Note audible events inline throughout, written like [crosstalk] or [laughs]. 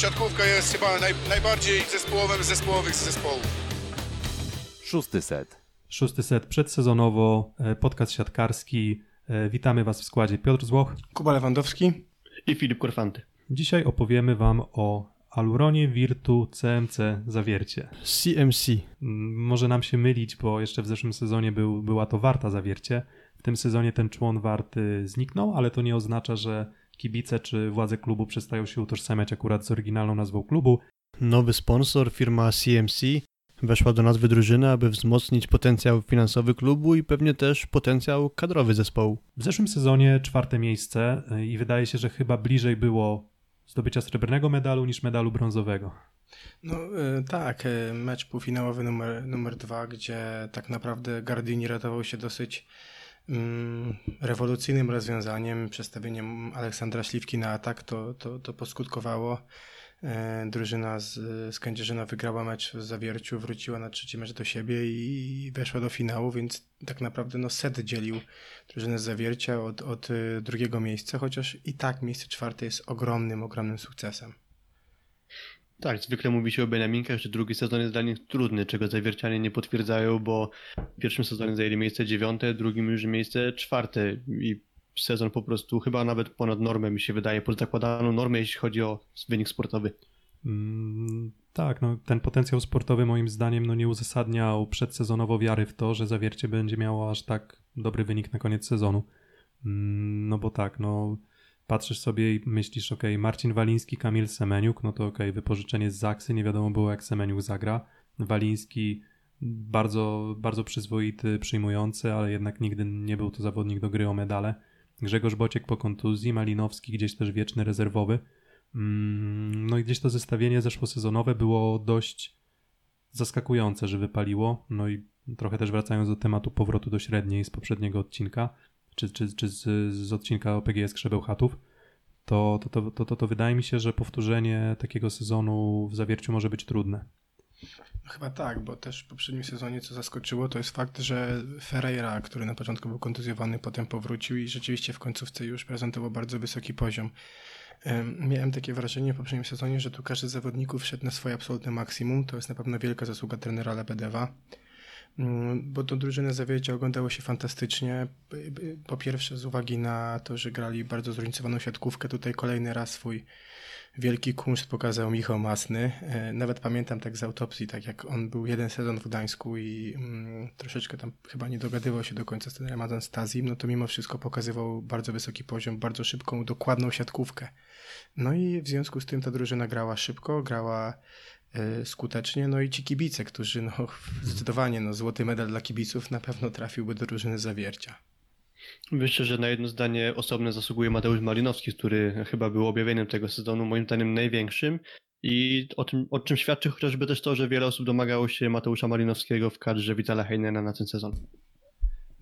siatkówka jest chyba naj, najbardziej zespołowym z zespołowych z zespołów. Szósty set. Szósty set przedsezonowo, e, podcast siatkarski. E, Witamy Was w składzie Piotr Złoch. Kuba Lewandowski. i Filip Korfanty. Dzisiaj opowiemy Wam o Aluronie Virtu CMC Zawiercie. CMC. Może nam się mylić, bo jeszcze w zeszłym sezonie był, była to Warta Zawiercie. W tym sezonie ten człon Warty zniknął, ale to nie oznacza, że kibice czy władze klubu przestają się utożsamiać akurat z oryginalną nazwą klubu. Nowy sponsor, firma CMC, weszła do nazwy drużyny, aby wzmocnić potencjał finansowy klubu i pewnie też potencjał kadrowy zespołu. W zeszłym sezonie czwarte miejsce y, i wydaje się, że chyba bliżej było zdobycia srebrnego medalu niż medalu brązowego. No y, tak, y, mecz półfinałowy numer, numer dwa, gdzie tak naprawdę Gardini ratował się dosyć rewolucyjnym rozwiązaniem, przestawieniem Aleksandra Śliwki na atak, to, to, to poskutkowało. E, Drużyna z, z Kędzierzyna wygrała mecz w Zawierciu, wróciła na trzeci mecz do siebie i weszła do finału, więc tak naprawdę no, set dzielił drużynę z Zawiercia od, od y, drugiego miejsca, chociaż i tak miejsce czwarte jest ogromnym, ogromnym sukcesem. Tak, zwykle mówi się o Beniaminkach, że drugi sezon jest dla nich trudny, czego zawiercianie nie potwierdzają, bo w pierwszym sezonie zajęli miejsce dziewiąte, drugim już miejsce czwarte i sezon po prostu chyba nawet ponad normę mi się wydaje, pod zakładaną normę, jeśli chodzi o wynik sportowy. Mm, tak, no, ten potencjał sportowy moim zdaniem no, nie uzasadniał przedsezonowo wiary w to, że Zawiercie będzie miało aż tak dobry wynik na koniec sezonu. Mm, No bo tak, no patrzysz sobie i myślisz, ok, Marcin Waliński, Kamil Semeniuk, no to ok, wypożyczenie z Zaksy, nie wiadomo było jak Semeniuk zagra. Waliński bardzo, bardzo przyzwoity, przyjmujący, ale jednak nigdy nie był to zawodnik do gry o medale. Grzegorz Bociek po kontuzji, Malinowski gdzieś też wieczny rezerwowy. Mm, No i gdzieś to zestawienie zeszłosezonowe było dość zaskakujące, że wypaliło. No i trochę też wracając do tematu powrotu do średniej z poprzedniego odcinka, czy, czy, czy z, z odcinka o PGS Krzebełchatów, to, to, to, to, to, to wydaje mi się, że powtórzenie takiego sezonu w zawierciu może być trudne. No Chyba tak, bo też w poprzednim sezonie co zaskoczyło, to jest fakt, że Ferreira, który na początku był kontuzjowany, potem powrócił i rzeczywiście w końcówce już prezentował bardzo wysoki poziom. Em, Miałem takie wrażenie w poprzednim sezonie, że tu każdy z zawodników wszedł na swoje absolutne maksimum. To jest na pewno wielka zasługa trenera Lebedewa. Mm, Bo tą drużynę zawiercia oglądało się fantastycznie. Po pierwsze z uwagi na to, że grali bardzo zróżnicowaną siatkówkę. Tutaj kolejny raz swój wielki kunszt pokazał Michał Masny. E, Nawet pamiętam tak z autopsji, tak jak on był jeden sezon w Gdańsku i mm, troszeczkę tam chyba nie dogadywał się do końca z trenerem Anastazim, no to mimo wszystko pokazywał bardzo wysoki poziom, bardzo szybką, dokładną siatkówkę. No i w związku z tym ta drużyna grała szybko, grała skutecznie, no i ci kibice, którzy no zdecydowanie, no złoty medal dla kibiców na pewno trafiłby do drużyny zawiercia. Myślę, że na jedno zdanie osobne zasługuje Mateusz Malinowski, który chyba był objawieniem tego sezonu, moim zdaniem największym. I o tym, o czym świadczy chociażby też to, że wiele osób domagało się Mateusza Malinowskiego w kadrze Witala Heinena na ten sezon.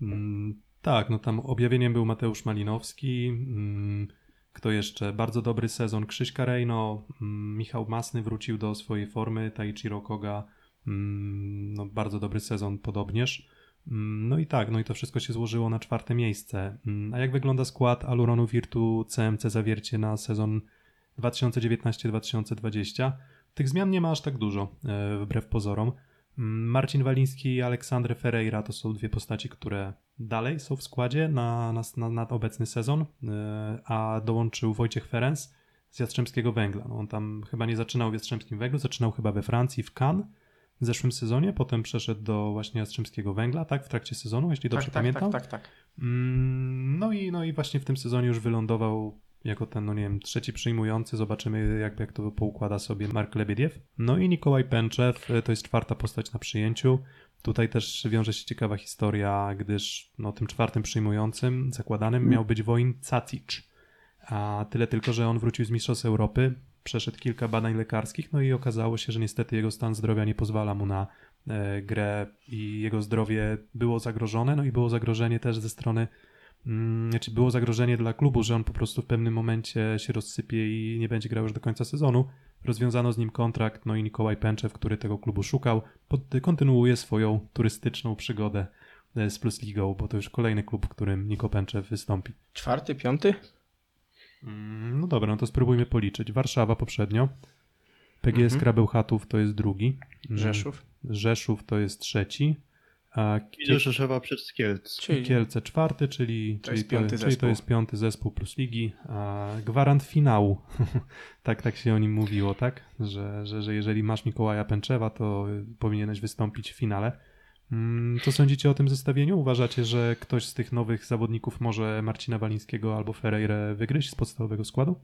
Mm, Tak, no tam objawieniem był Mateusz Malinowski. mm, Kto jeszcze? Bardzo dobry sezon Krzyś Karejno. mm, Michał Masny wrócił do swojej formy. Taichiro Koga. mm, No, bardzo dobry sezon podobnież. Mm, No i tak, no i to wszystko się złożyło na czwarte miejsce. A jak wygląda skład Aluronu Virtu CMC Zawiercie na sezon 2019-2020? Tych zmian nie ma aż tak dużo, e, wbrew pozorom. Marcin Waliński i Aleksandr Ferreira to są dwie postaci, które dalej są w składzie na, na, na, obecny sezon, e, a dołączył Wojciech Ferenc z Jastrzębskiego Węgla. No on tam chyba nie zaczynał w Jastrzębskim Węglu, zaczynał chyba we Francji, w Cannes w zeszłym sezonie, potem przeszedł do właśnie Jastrzębskiego Węgla, tak, w trakcie sezonu, jeśli dobrze tak, pamiętam. tak, tak, tak. Mm, No i, no i właśnie w tym sezonie już wylądował jako ten, no nie wiem, trzeci przyjmujący. Zobaczymy, jak, jak to poukłada sobie Mark Lebiediew. No i Nikołaj Pęczew, y, to jest czwarta postać na przyjęciu. Tutaj też wiąże się ciekawa historia, gdyż no, tym czwartym przyjmującym, zakładanym miał być Wojn Cacic. A tyle tylko, że on wrócił z Mistrzostw Europy, przeszedł kilka badań lekarskich, no i okazało się, że niestety jego stan zdrowia nie pozwala mu na e, grę i jego zdrowie było zagrożone, no i było zagrożenie też ze strony znaczy było zagrożenie dla klubu, że on po prostu w pewnym momencie się rozsypie i nie będzie grał już do końca sezonu. Rozwiązano z nim kontrakt, no i Nikołaj Pęczew, który tego klubu szukał, kontynuuje swoją turystyczną przygodę e, z Plus Ligą, bo to już kolejny klub, w którym Niko Pęczew wystąpi. Czwarty, piąty? Mm, No dobra, no to spróbujmy policzyć. Warszawa poprzednio, PGS Mhm. Krabełchatów to jest drugi. Mm, Rzeszów. Rzeszów to jest trzeci. A do Rzeszowa przez Kielc. Czyli Kielce czwarty, czyli, To czyli, jest piąty czyli to zespół. jest piąty zespół plus ligi. A gwarant finału. [laughs] tak, tak się o nim mówiło, tak? Że, że, że jeżeli masz Mikołaja Pęczewa, to powinieneś wystąpić w finale. Mm, Co sądzicie o tym zestawieniu? Uważacie, że ktoś z tych nowych zawodników może Marcina Walińskiego albo Ferreira wygryźć z podstawowego składu?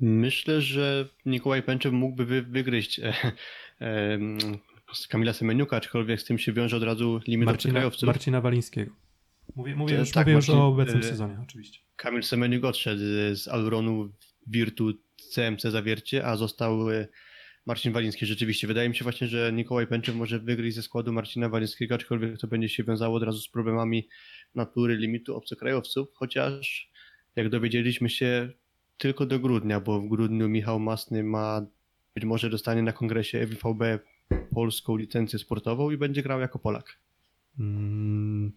Myślę, że Mikołaj Pęczew mógłby wy, wygryźć [laughs] Kamila Semeniuka, aczkolwiek z tym się wiąże od razu limit Marcina, obcokrajowców. Marcina Walińskiego. Mówię, mówię już, tak, mówię już Marcin, o obecnym e, sezonie, oczywiście. Kamil Semeniuk odszedł z Alronu Virtu CMC Zawiercie, a został e, Marcin Waliński. Rzeczywiście, wydaje mi się właśnie, że Mikołaj Pęczew może wygryźć ze składu Marcina Walińskiego, aczkolwiek to będzie się wiązało od razu z problemami natury limitu obcokrajowców, chociaż jak dowiedzieliśmy się tylko do grudnia, bo w grudniu Michał Masny ma być może dostanie na kongresie FIVB polską licencję sportową i będzie grał jako Polak. Mm,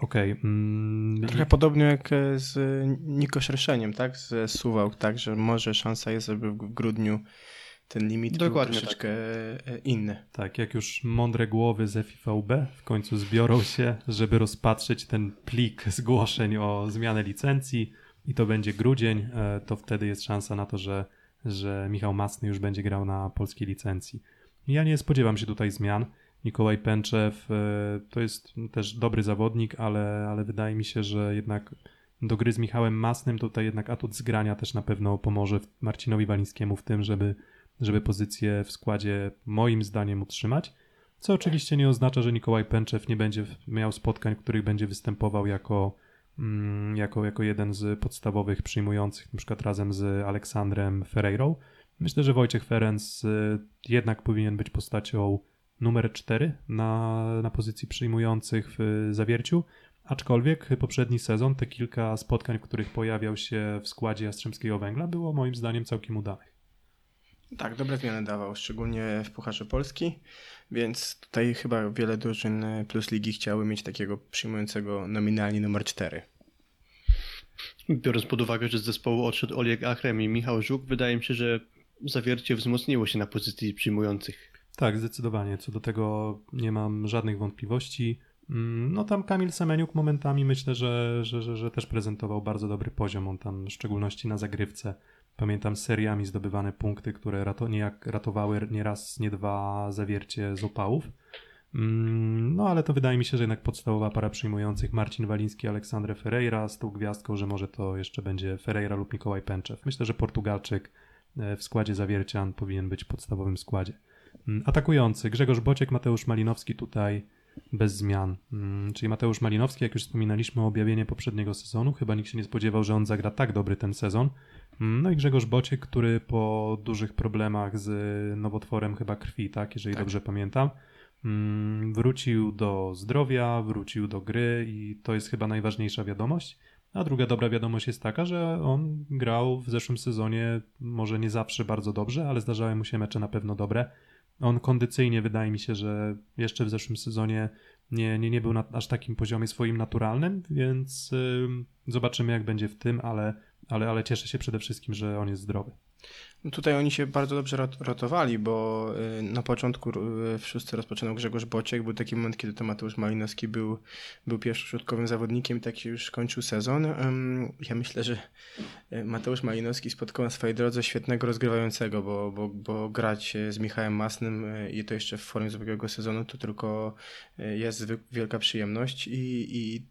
Okej. mm, Trochę podobnie jak e, z Niko Szerszeniem, tak? Z Suwałk, tak? Że może szansa jest, żeby w grudniu ten limit Dokładnie był troszeczkę e, inny. Tak, jak już mądre głowy z FIVB w końcu zbiorą się, żeby rozpatrzyć ten plik zgłoszeń o zmianę licencji i to będzie grudzień, e, to wtedy jest szansa na to, że, że Michał Masny już będzie grał na polskiej licencji. Ja nie spodziewam się tutaj zmian. Mikołaj Pęczew e, to jest też dobry zawodnik, ale, ale wydaje mi się, że jednak do gry z Michałem Masnym tutaj jednak atut zgrania też na pewno pomoże Marcinowi Walińskiemu w tym, żeby żeby pozycję w składzie moim zdaniem utrzymać. Co oczywiście nie oznacza, że Mikołaj Pęczew nie będzie miał spotkań, w których będzie występował jako, mm, jako, jako jeden z podstawowych przyjmujących, przykład razem z Aleksandrem Ferreirą. Myślę, że Wojciech Ferenc y, jednak powinien być postacią numer 4 na, na pozycji przyjmujących w zawierciu. Aczkolwiek poprzedni sezon, te kilka spotkań, w których pojawiał się w składzie Jastrzębskiego Węgla, było moim zdaniem całkiem udanych. Tak, dobre zmiany dawał, szczególnie w Pucharze Polski, więc tutaj chyba wiele drużyn e, plus ligi chciały mieć takiego przyjmującego nominalnie numer 4. Biorąc pod uwagę, że z zespołu odszedł Oleg Achrem i Michał Żuk, wydaje mi się, że zawiercie wzmocniło się na pozycji przyjmujących. Tak, zdecydowanie. Co do tego nie mam żadnych wątpliwości. Mm, No tam Kamil Semeniuk momentami myślę, że, że, że, że też prezentował bardzo dobry poziom. On tam w szczególności na zagrywce. Pamiętam seriami zdobywane punkty, które rato, niejak ratowały nie raz, nie dwa zawiercie z opałów. Mm, No ale to wydaje mi się, że jednak podstawowa para przyjmujących Marcin Waliński, Aleksandre Ferreira z tą gwiazdką, że może to jeszcze będzie Ferreira lub Mikołaj Pęczew. Myślę, że Portugalczyk w składzie zawiercian powinien być w podstawowym składzie. Mm, Atakujący Grzegorz Bociek, Mateusz Malinowski tutaj bez zmian. Mm, Czyli Mateusz Malinowski, jak już wspominaliśmy o objawienie poprzedniego sezonu, chyba nikt się nie spodziewał, że on zagra tak dobry ten sezon. Mm, No i Grzegorz Bociek, który po dużych problemach z nowotworem chyba krwi, tak, jeżeli Tak. dobrze pamiętam, wrócił do zdrowia, wrócił do gry i to jest chyba najważniejsza wiadomość. A druga dobra wiadomość jest taka, że on grał w zeszłym sezonie może nie zawsze bardzo dobrze, ale zdarzały mu się mecze na pewno dobre. On kondycyjnie wydaje mi się, że jeszcze w zeszłym sezonie nie, nie, nie był na aż takim poziomie swoim naturalnym, więc ym, zobaczymy jak będzie w tym, ale, ale, ale cieszę się przede wszystkim, że on jest zdrowy. Tutaj oni się bardzo dobrze rot- rotowali, bo y, na początku y, w szóstce rozpoczynał Grzegorz Bociek. Był taki moment, kiedy to Mateusz Malinowski był, był pierwszośrodkowym zawodnikiem, tak się już kończył sezon. Ja myślę, że y, Mateusz Malinowski spotkał na swojej drodze świetnego rozgrywającego, bo, bo, bo grać z Michałem Masnym i to jeszcze w formie zeszłego sezonu to tylko jest wielka przyjemność i, i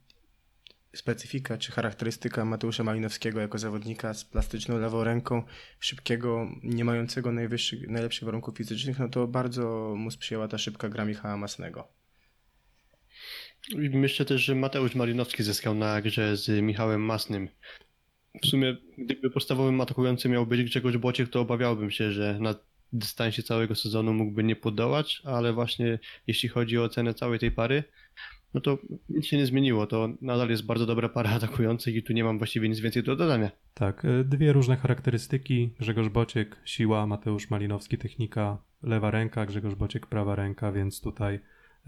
specyfika czy charakterystyka Mateusza Malinowskiego jako zawodnika z plastyczną lewą ręką, szybkiego, nie mającego najwyższych, najlepszych warunków fizycznych, no to bardzo mu sprzyjała ta szybka gra Michała Masnego. Myślę też, że Mateusz Malinowski zyskał na grze z Michałem Masnym. W sumie, gdyby podstawowym atakującym miał być Grzegorz Bociek, to obawiałbym się, że na dystansie całego sezonu mógłby nie podołać, ale właśnie jeśli chodzi o ocenę całej tej pary, no to nic się nie zmieniło. To nadal jest bardzo dobra para [laughs] atakujących i tu nie mam właściwie nic więcej do dodania. Tak, y, dwie różne charakterystyki. Grzegorz Bociek, siła, Mateusz Malinowski, technika, lewa ręka, Grzegorz Bociek, prawa ręka, więc tutaj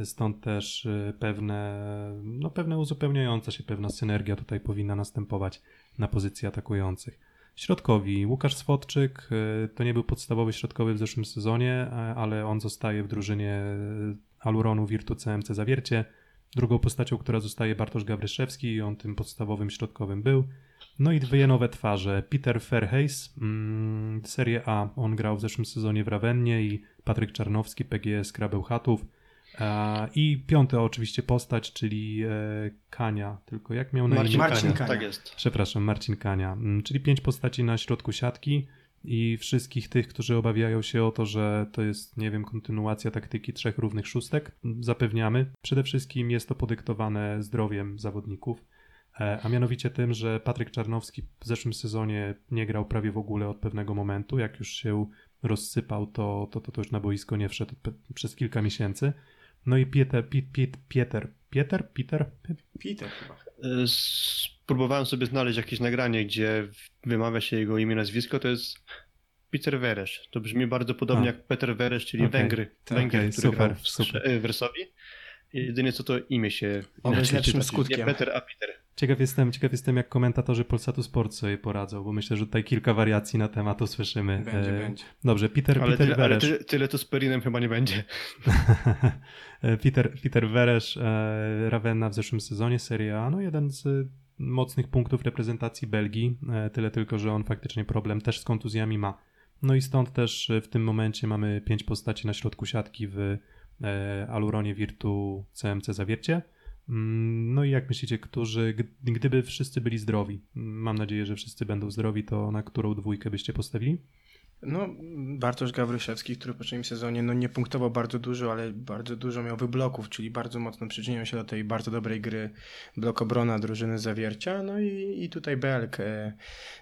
stąd też y, pewne, no pewne uzupełniająca się, pewna synergia tutaj powinna następować na pozycji atakujących. Środkowi Łukasz Swodczyk e, to nie był podstawowy środkowy w zeszłym sezonie, ale on zostaje w drużynie Aluronu Virtu CMC Zawiercie. Drugą postacią, która zostaje Bartosz Gawryszewski i on tym podstawowym środkowym był. No i dwie nowe twarze. Peter Fairhays, mm, Serie A, on grał w zeszłym sezonie w Ravennie i Patryk Czarnowski, PGS Krabełchatów. E, I piąta oczywiście postać, czyli e, Kania, tylko jak miał na Marcin, imię? Marcin Kania. Kania. Tak jest. Przepraszam, Marcin Kania. Mm, Czyli pięć postaci na środku siatki i wszystkich tych, którzy obawiają się o to, że to jest, nie wiem, kontynuacja taktyki trzech równych szóstek, zapewniamy. Przede wszystkim jest to podyktowane zdrowiem zawodników, e, a mianowicie tym, że Patryk Czarnowski w zeszłym sezonie nie grał prawie w ogóle od pewnego momentu. Jak już się rozsypał, to, to, to, to już na boisko nie wszedł przez kilka miesięcy. No i Pieter, Pit, Pit, Pieter, Pieter, Peter, Peter chyba. E, Spróbowałem sobie znaleźć jakieś nagranie, gdzie wymawia się jego imię, nazwisko, to jest Peter Weresz. To brzmi bardzo podobnie A. jak Peter Weresz, czyli Okej. Węgry. Tak, Węgier, okej, który super, grał w, super. Wersowi. Jedynie co to imię się Oby z lepszym skutkiem. Nie Peter, a Peter. Ciekaw jestem, ciekaw jestem, jak komentatorzy Polsatu Sport sobie poradzą, bo myślę, że tutaj kilka wariacji na temat usłyszymy. Będzie, E, będzie. Dobrze, Peter, Ale, Peter tyle, ale Weresz. tyle, tyle to z Perinem chyba nie będzie. [laughs] E, Peter, Peter Weresz, e, Ravenna w zeszłym sezonie Serie A, no jeden z mocnych punktów reprezentacji Belgii, e, tyle tylko, że on faktycznie problem też z kontuzjami ma. No i stąd też e, w tym momencie mamy pięć postaci na środku siatki w e, Aluronie Virtu CMC Zawiercie. Mm, No i jak myślicie, którzy, gdyby wszyscy byli zdrowi, mam nadzieję, że wszyscy będą zdrowi, to na którą dwójkę byście postawili? No, Bartosz Gawryszewski, który w poprzednim sezonie no, nie punktował bardzo dużo, ale bardzo dużo miał wybloków, czyli bardzo mocno przyczyniał się do tej bardzo dobrej gry blokobrona drużyny Zawiercia. No i, i tutaj Belk. E,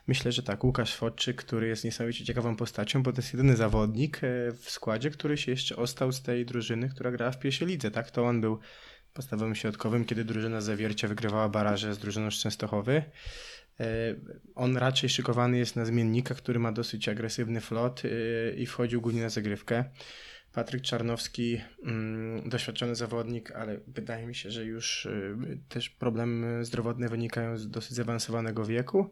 myślę, że tak, Łukasz Fodczyk, który jest niesamowicie ciekawą postacią, bo to jest jedyny zawodnik e, w składzie, który się jeszcze ostał z tej drużyny, która grała w pierwszej lidze. Tak, to on był podstawowym środkowym, kiedy drużyna Zawiercia wygrywała baraże z drużyną z. E, On raczej szykowany jest na zmiennika, który ma dosyć agresywny flot e, i wchodził głównie na zagrywkę. Patryk Czarnowski, mm, doświadczony zawodnik, ale wydaje mi się, że już e, też problemy zdrowotne wynikają z dosyć zaawansowanego wieku.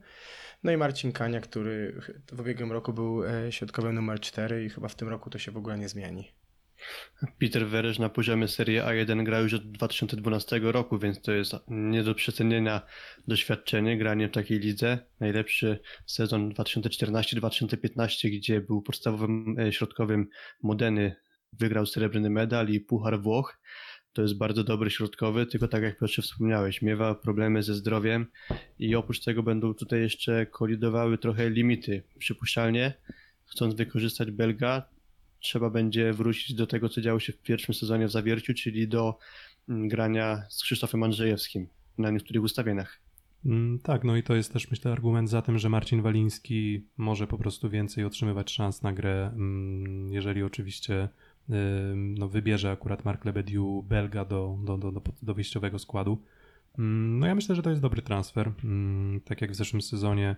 No i Marcin Kania, który w ubiegłym roku był środkowym numer 4 i chyba w tym roku to się w ogóle nie zmieni. Peter Weresz na poziomie Serie A1 gra już od 2012 roku, więc to jest nie do przecenienia doświadczenie, granie w takiej lidze. Najlepszy sezon 2014-2015, gdzie był podstawowym e, środkowym Modeny, wygrał srebrny medal i Puchar Włoch. To jest bardzo dobry środkowy, tylko tak jak Piotrze wspomniałeś, miewa problemy ze zdrowiem i oprócz tego będą tutaj jeszcze kolidowały trochę limity. Przypuszczalnie, chcąc wykorzystać Belga, trzeba będzie wrócić do tego, co działo się w pierwszym sezonie w Zawierciu, czyli do mm, grania z Krzysztofem Andrzejewskim na niektórych ustawieniach. Mm, Tak, no i to jest też myślę argument za tym, że Marcin Waliński może po prostu więcej otrzymywać szans na grę, mm, jeżeli oczywiście no, wybierze akurat Mark Lebediu Belga do, do, do, do, wyjściowego składu. No ja myślę, że to jest dobry transfer. Tak jak w zeszłym sezonie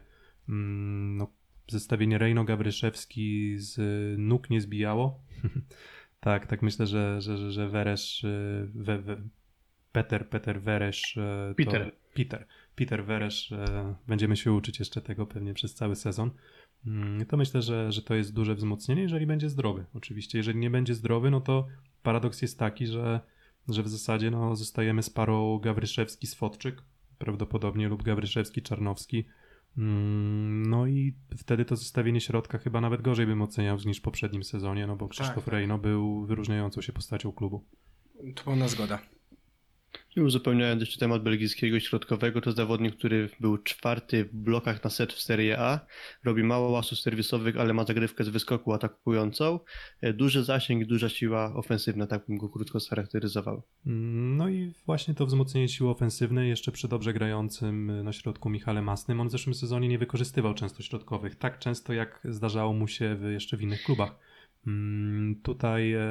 no, zestawienie Rejno Gawryszewski z nóg nie zbijało. [laughs] tak, tak myślę, że, że, że, że Weresz, y, we, we, Peter, Peter Weresz, y, Peter. Peter, Peter Weresz, e, będziemy się uczyć jeszcze tego pewnie przez cały sezon. Mm, To myślę, że, że to jest duże wzmocnienie, jeżeli będzie zdrowy. Oczywiście, jeżeli nie będzie zdrowy, no to paradoks jest taki, że, że w zasadzie no, zostajemy z parą Gawryszewski-Swodczyk prawdopodobnie lub Gawryszewski-Czarnowski. Mm, No i wtedy to zestawienie środka chyba nawet gorzej bym oceniał niż w poprzednim sezonie, no bo Krzysztof tak. Rejno był wyróżniającą się postacią klubu. To pełna zgoda. I uzupełniając jeszcze temat belgijskiego środkowego, to zawodnik, który był czwarty w blokach na set w Serie A, robi mało łasów serwisowych, ale ma zagrywkę z wyskoku atakującą, e, duży zasięg duża siła ofensywna, tak bym go krótko scharakteryzował. Mm, No i właśnie to wzmocnienie siły ofensywnej jeszcze przy dobrze grającym y, na środku Michale Masnym. On w zeszłym sezonie nie wykorzystywał często środkowych, tak często jak zdarzało mu się jeszcze w innych klubach. Mm, Tutaj e,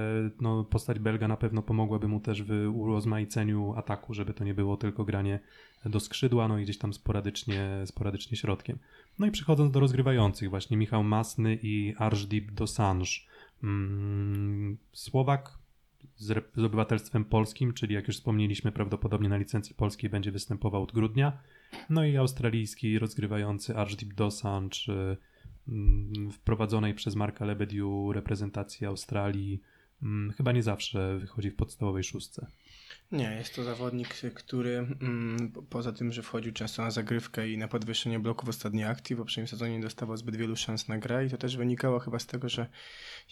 no, postać Belga na pewno pomogłaby mu też w urozmaiceniu ataku, żeby to nie było tylko granie do skrzydła, no i gdzieś tam sporadycznie, sporadycznie środkiem. No i przechodząc do rozgrywających, właśnie Michał Masny i Arżdip Dosange. Mm, Słowak z, z obywatelstwem polskim, czyli jak już wspomnieliśmy, prawdopodobnie na licencji polskiej będzie występował od grudnia. No i australijski rozgrywający y, mm, wprowadzonej przez Marka Lebediu reprezentacji Australii mm, chyba nie zawsze wychodzi w podstawowej szóstce. Nie, jest to zawodnik, który mm, poza tym, że wchodził często na zagrywkę i na podwyższenie bloku w ostatniej akcji, w poprzednim sezonie nie dostawał zbyt wielu szans na grę i to też wynikało chyba z tego, że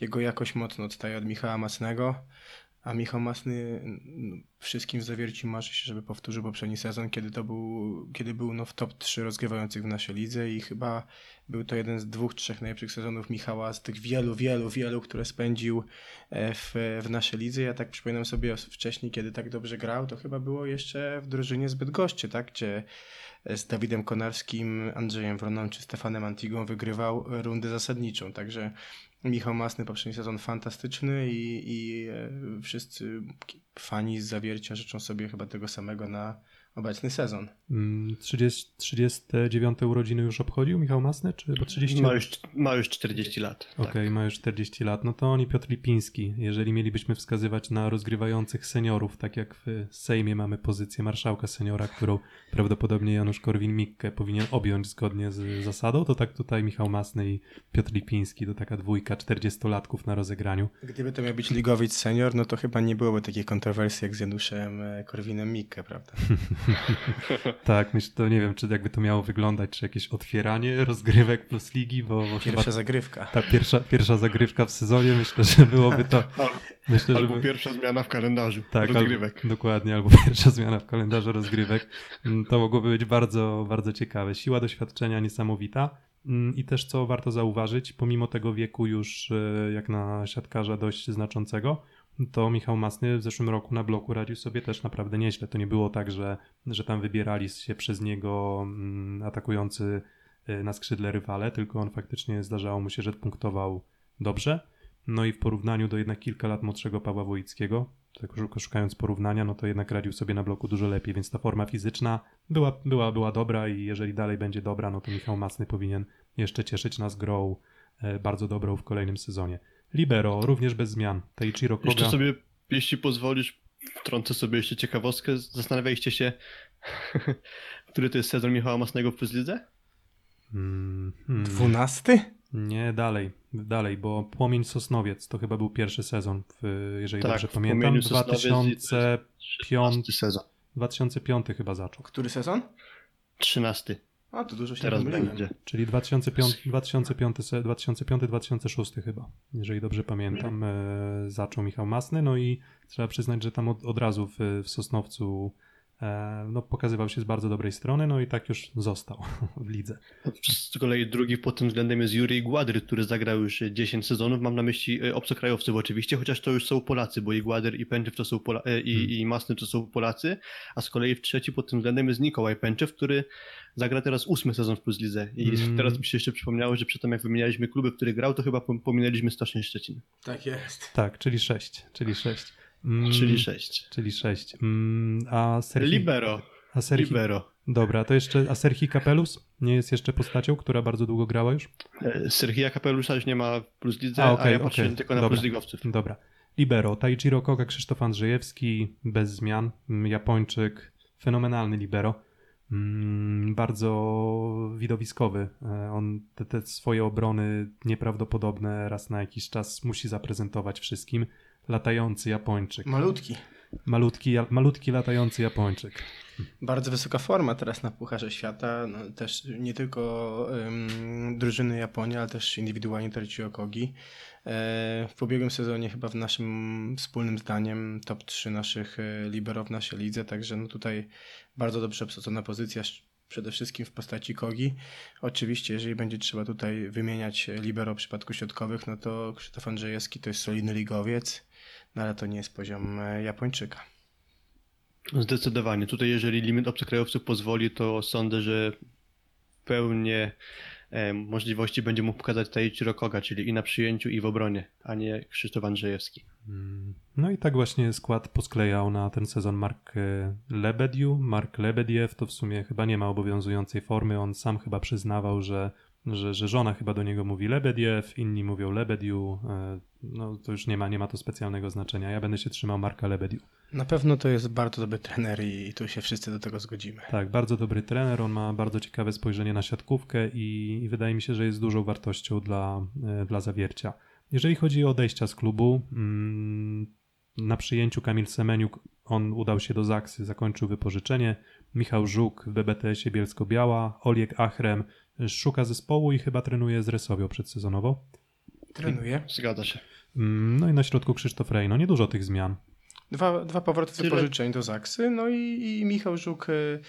jego jakość mocno odstaje od Michała Masnego, a Michał Masny wszystkim zawierci marzy się, żeby powtórzył poprzedni sezon, kiedy to był, kiedy był no, w top 3 rozgrywających w naszej lidze i chyba był to jeden z dwóch, trzech najlepszych sezonów Michała z tych wielu, wielu, wielu, które spędził e, w, w naszej lidze. Ja tak przypominam sobie wcześniej, kiedy tak dobrze grał, to chyba było jeszcze w drużynie zbyt goście, tak, gdzie z Dawidem Konarskim, Andrzejem Wroną czy Stefanem Antigą wygrywał rundę zasadniczą, także Michał Masny poprzedni sezon fantastyczny i, i e, wszyscy fani z zawiercia życzą sobie chyba tego samego na obecny sezon. 30, 39 urodziny już obchodził Michał Masny, czy bo 30 ma już, ma już 40 lat. Okej, okay, tak. ma już 40 lat. No to on i Piotr Lipiński. Jeżeli mielibyśmy wskazywać na rozgrywających seniorów, tak jak w Sejmie mamy pozycję marszałka seniora, którą prawdopodobnie Janusz Korwin-Mikke powinien objąć zgodnie z zasadą, to tak tutaj Michał Masny i Piotr Lipiński to taka dwójka 40-latków na rozegraniu. Gdyby to miał być ligowiec senior, no to chyba nie byłoby takiej kontrowersji jak z Januszem e, Korwinem-Mikke, prawda? [laughs] tak, myślę, to nie wiem, czy jakby to miało wyglądać, czy jakieś otwieranie rozgrywek plus ligi, bo... bo pierwsza chyba, zagrywka. Ta pierwsza, pierwsza zagrywka w sezonie, myślę, że byłoby to... [laughs] Myślę, albo żeby... pierwsza zmiana w kalendarzu tak, rozgrywek. Albo, dokładnie, albo [laughs] pierwsza zmiana w kalendarzu rozgrywek. Mm, to mogłoby być bardzo, bardzo ciekawe. Siła doświadczenia niesamowita. Mm, I też co warto zauważyć, pomimo tego wieku już e, jak na siatkarza dość znaczącego, to Michał Masny w zeszłym roku na bloku radził sobie też naprawdę nieźle. To nie było tak, że, że tam wybierali się przez niego mm, atakujący y, na skrzydle rywale, tylko on faktycznie zdarzało mu się, że punktował dobrze. No i w porównaniu do jednak kilka lat młodszego Pawła Wojickiego, tak szukając porównania, no to jednak radził sobie na bloku dużo lepiej, więc ta forma fizyczna była, była, była dobra i jeżeli dalej będzie dobra, no to Michał Masny powinien jeszcze cieszyć nas grą e, bardzo dobrą w kolejnym sezonie. Libero, również bez zmian. Teichiro Koga. Jeszcze sobie, jeśli pozwolisz, wtrącę sobie jeszcze ciekawostkę. Zastanawialiście się, [laughs] który to jest sezon Michała Masnego w Plus Lidze? Hmm, hmm. Dwunasty? Nie, dalej, dalej, bo Płomień Sosnowiec to chyba był pierwszy sezon, w, jeżeli tak, dobrze pamiętam. 2005 sezon. 2005 chyba zaczął. Który sezon? 13. A, to dużo się Teraz będzie. Czyli 2005-2006 chyba, jeżeli dobrze pamiętam, e, zaczął Michał Masny. No i trzeba przyznać, że tam od, od razu w, w Sosnowcu no, pokazywał się z bardzo dobrej strony, no i tak już został [laughs] w lidze. Z kolei drugi pod tym względem jest Juri Gładry, który zagrał już 10 sezonów. Mam na myśli e, obcokrajowców oczywiście, chociaż to już są Polacy, bo i Gładyr i Pęczew to są Pola e, i, hmm. i Masny to są Polacy, a z kolei w trzeci pod tym względem jest Nikołaj Pęczew, który zagra teraz ósmy sezon w Plus Lidze. I hmm. teraz mi się jeszcze przypomniało, że przy tym jak wymienialiśmy kluby, w których grał, to chyba pominęliśmy Stocznię Szczecin. Tak jest. Tak, czyli 6, czyli 6. Mm, czyli 6. Czyli 6. Mm, a Serhi... Libero. A Serhi... Libero. Dobra, to jeszcze, a Serhi Kapelus nie jest jeszcze postacią, która bardzo długo grała już? E, Serhija Kapelusza już nie ma plus lidze, a, okay, a ja patrzę okay. tylko na Dobra. plus ligowców. Dobra. Libero, Taijiro Koga, Krzysztof Andrzejewski, bez zmian, mm, Japończyk, fenomenalny libero, bardzo widowiskowy. E, on te, te swoje obrony nieprawdopodobne raz na jakiś czas musi zaprezentować wszystkim latający Japończyk. Malutki. Malutki, malutki latający Japończyk. Bardzo wysoka forma teraz na Pucharze Świata. No, też nie tylko drużyny Japonii, ale też indywidualnie Tercio Kogi. E, w ubiegłym sezonie chyba w naszym wspólnym zdaniem top 3 naszych e, liberów w naszej lidze, także no tutaj bardzo dobrze obsadzona pozycja, przede wszystkim w postaci Kogi. Oczywiście, jeżeli będzie trzeba tutaj wymieniać libero w przypadku środkowych, no to Krzysztof Andrzejewski to jest solidny ligowiec no ale to nie jest poziom e, Japończyka. Zdecydowanie. Tutaj jeżeli limit obcokrajowców pozwoli, to sądzę, że pełnie możliwości będzie mógł pokazać Taichiro Koga, czyli i na przyjęciu, i w obronie, a nie Krzysztof Andrzejewski. Mm. No i tak właśnie skład posklejał na ten sezon Mark e, Lebediu. Mark Lebediew to w sumie chyba nie ma obowiązującej formy. On sam chyba przyznawał, że że, że żona chyba do niego mówi Lebediew, inni mówią Lebediu, e, no to już nie ma, nie ma to specjalnego znaczenia. Ja będę się trzymał Marka Lebediu. Na pewno to jest bardzo dobry trener i tu się wszyscy do tego zgodzimy. Tak, bardzo dobry trener, on ma bardzo ciekawe spojrzenie na siatkówkę i, i wydaje mi się, że jest dużą wartością dla, e, dla zawiercia. Jeżeli chodzi o odejścia z klubu, mm, na przyjęciu Kamil Semeniuk, on udał się do Zaksy, zakończył wypożyczenie. Michał Żuk w BBTS-ie Bielsko-Biała, Oliek Achrem szuka zespołu i chyba trenuje z Resowią przedsezonowo. Trenuje. Zgadza się. Mm, No i na środku Krzysztof Rejno. Niedużo tych zmian. Dwa, dwa powroty Tyle. wypożyczeń do Zaksy, no i, i Michał Żuk, y,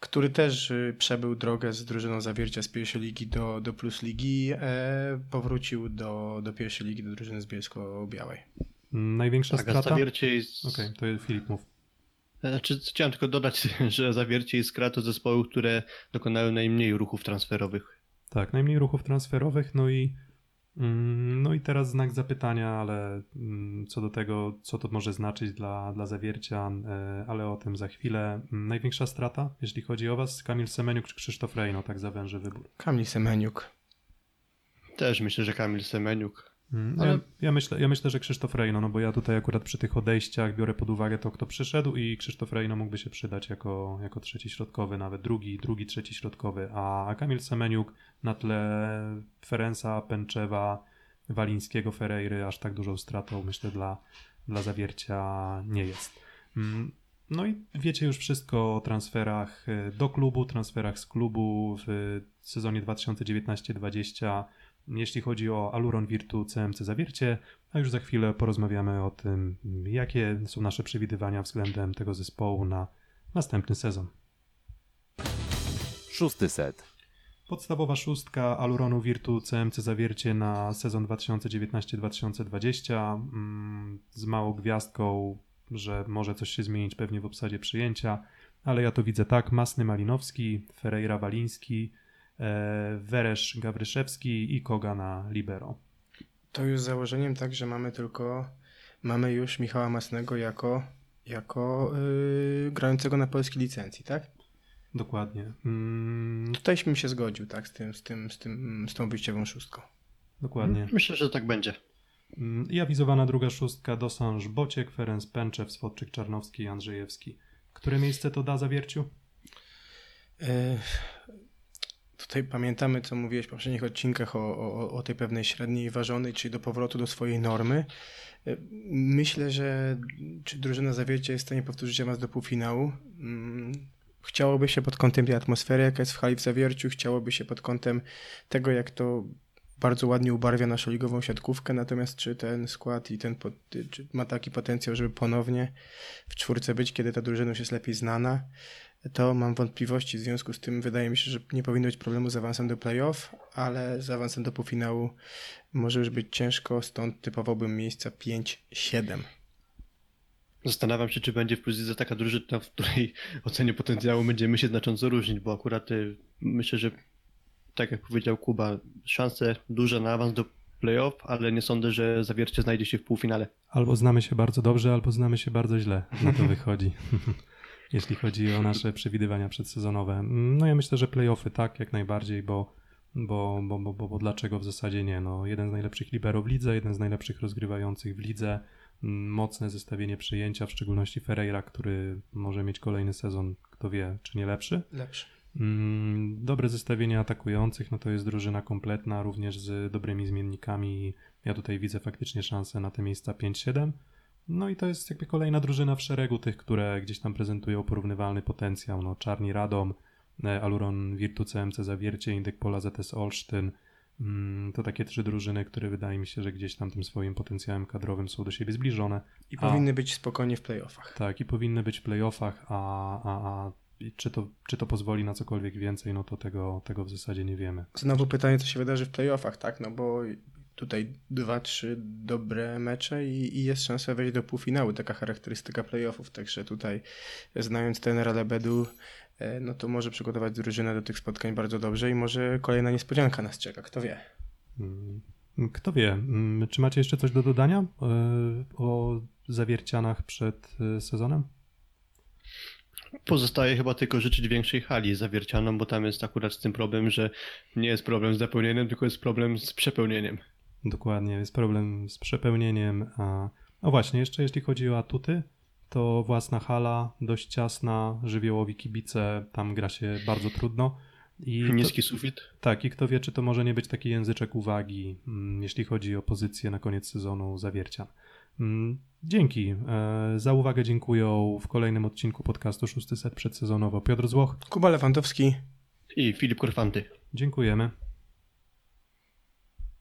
który też y, przebył drogę z drużyną zawiercia z pierwszej ligi do, do Plus Ligi, e, powrócił do, do pierwszej ligi, do drużyny z Bielsko-Białej. Mm, Największa Tak, strata? zawiercie jest... Okej, to jest Filip mów. Znaczy, chciałem tylko dodać, [laughs] że zawiercie i skra to zespoły, które dokonały najmniej ruchów transferowych. Tak, najmniej ruchów transferowych, no i mm, no i teraz znak zapytania, ale mm, co do tego, co to może znaczyć dla, dla zawiercia, e, ale o tym za chwilę. Mm, Największa strata, jeśli chodzi o was, Kamil Semeniuk czy Krzysztof Rejno, tak zawęży wybór. Kamil Semeniuk. Też myślę, że Kamil Semeniuk. Mm, Ale- Ja, ja, myślę, ja myślę, że Krzysztof Rejno, no bo ja tutaj akurat przy tych odejściach biorę pod uwagę to, kto przyszedł i Krzysztof Rejno mógłby się przydać jako, jako trzeci środkowy, nawet drugi, drugi, trzeci środkowy, a, Kamil Semeniuk na tle Ferenca, Pęczewa, Walińskiego, Ferreiry aż tak dużą stratą myślę dla, dla zawiercia nie jest. Mm, No i wiecie już wszystko o transferach e, do klubu, transferach z klubu w sezonie 2019-2020 jeśli chodzi o Aluron Virtu CMC Zawiercie, a już za chwilę porozmawiamy o tym, jakie są nasze przewidywania względem tego zespołu na następny sezon. Szósty set. Podstawowa szóstka Aluronu Virtu CMC Zawiercie na sezon 2019-2020 mm, z małą gwiazdką, że może coś się zmienić pewnie w obsadzie przyjęcia, ale ja to widzę tak, Masny Malinowski, Ferreira Waliński, Weresz Gawryszewski i Koga na libero. To już z założeniem tak, że mamy tylko, mamy już Michała Masnego jako, jako yy, grającego na polskiej licencji, tak? Dokładnie. Mm, Tutaj bym się zgodził, tak, z tym, z tym, z tym, z tą wyjściową szóstką. dokładnie. Myślę, że tak będzie. Mm, I awizowana druga szóstka Dosanż Bociek, Ferenc Pęczew, Swodczyk Czarnowski i Andrzejewski. Które miejsce to da zawierciu? Tutaj pamiętamy, co mówiłeś w poprzednich odcinkach o, o, o tej pewnej średniej ważonej, czyli do powrotu do swojej normy. Yy, Myślę, że czy drużyna zawiercia jest w stanie powtórzyć awans do półfinału. Mm, Chciałoby się pod kątem tej atmosfery, jaka jest w hali w zawierciu, chciałoby się pod kątem tego, jak to bardzo ładnie ubarwia naszą ligową siatkówkę, natomiast czy ten skład i ten czy ma taki potencjał, żeby ponownie w czwórce być, kiedy ta drużyna już jest lepiej znana, to mam wątpliwości. W związku z tym wydaje mi się, że nie powinno być problemu z awansem do playoff, ale z awansem do półfinału może już być ciężko, stąd typowałbym miejsca 5-7. Zastanawiam się, czy będzie w Lidze taka drużyna, w której ocenie potencjału będziemy się znacząco różnić, bo akurat y, myślę, że tak jak powiedział Kuba, szanse duże na awans do playoff, ale nie sądzę, że zawiercie znajdzie się w półfinale. Albo znamy się bardzo dobrze, albo znamy się bardzo źle. Na to wychodzi. [laughs] Jeśli chodzi o nasze przewidywania przedsezonowe. No ja myślę, że playoffy tak, jak najbardziej, bo, bo, bo, bo, bo, bo dlaczego w zasadzie nie? No, jeden z najlepszych libero w lidze, jeden z najlepszych rozgrywających w lidze, mocne zestawienie przyjęcia, w szczególności Ferreira, który może mieć kolejny sezon, kto wie, czy nie lepszy. Lepszy. Mm, Dobre zestawienie atakujących, no to jest drużyna kompletna, również z dobrymi zmiennikami. Ja tutaj widzę faktycznie szansę na te miejsca 5-7. No i to jest jakby kolejna drużyna w szeregu tych, które gdzieś tam prezentują porównywalny potencjał. No, Czarni Radom, e, Aluron Virtu CMC Zawiercie, Indyk Pola ZS Olsztyn. Mm, To takie trzy drużyny, które wydaje mi się, że gdzieś tam tym swoim potencjałem kadrowym są do siebie zbliżone. I A- powinny być spokojnie w playoffach. Tak, i powinny być w playoffach, a, a, a i czy, to, czy to pozwoli na cokolwiek więcej, no to tego, tego w zasadzie nie wiemy. Znowu pytanie, co się wydarzy w playoffach, tak? No bo tutaj dwa, trzy dobre mecze i, i jest szansa wejść do półfinału. Taka charakterystyka playoffów. Także tutaj, znając trenera Lebedu, e, no to może przygotować drużynę do tych spotkań bardzo dobrze i może kolejna niespodzianka nas czeka, kto wie. Mm, Kto wie, mm, czy macie jeszcze coś do dodania e, o zawiercianach przed e, sezonem? Pozostaje chyba tylko życzyć większej hali zawiercianą, bo tam jest akurat z tym problem, że nie jest problem z zapełnieniem, tylko jest problem z przepełnieniem. Dokładnie, jest problem z przepełnieniem. A... No właśnie, jeszcze jeśli chodzi o atuty, to własna hala, dość ciasna, żywiołowi kibice, tam gra się bardzo trudno. I Niski sufit. Tak, i kto wie, czy to może nie być taki języczek uwagi, mm, jeśli chodzi o pozycję na koniec sezonu zawiercia. Mm, Dzięki. E, Za uwagę dziękuję w kolejnym odcinku podcastu 600 przedsezonowo Piotr Złoch. Kuba Lewandowski. I Filip Korfanty. Dziękujemy.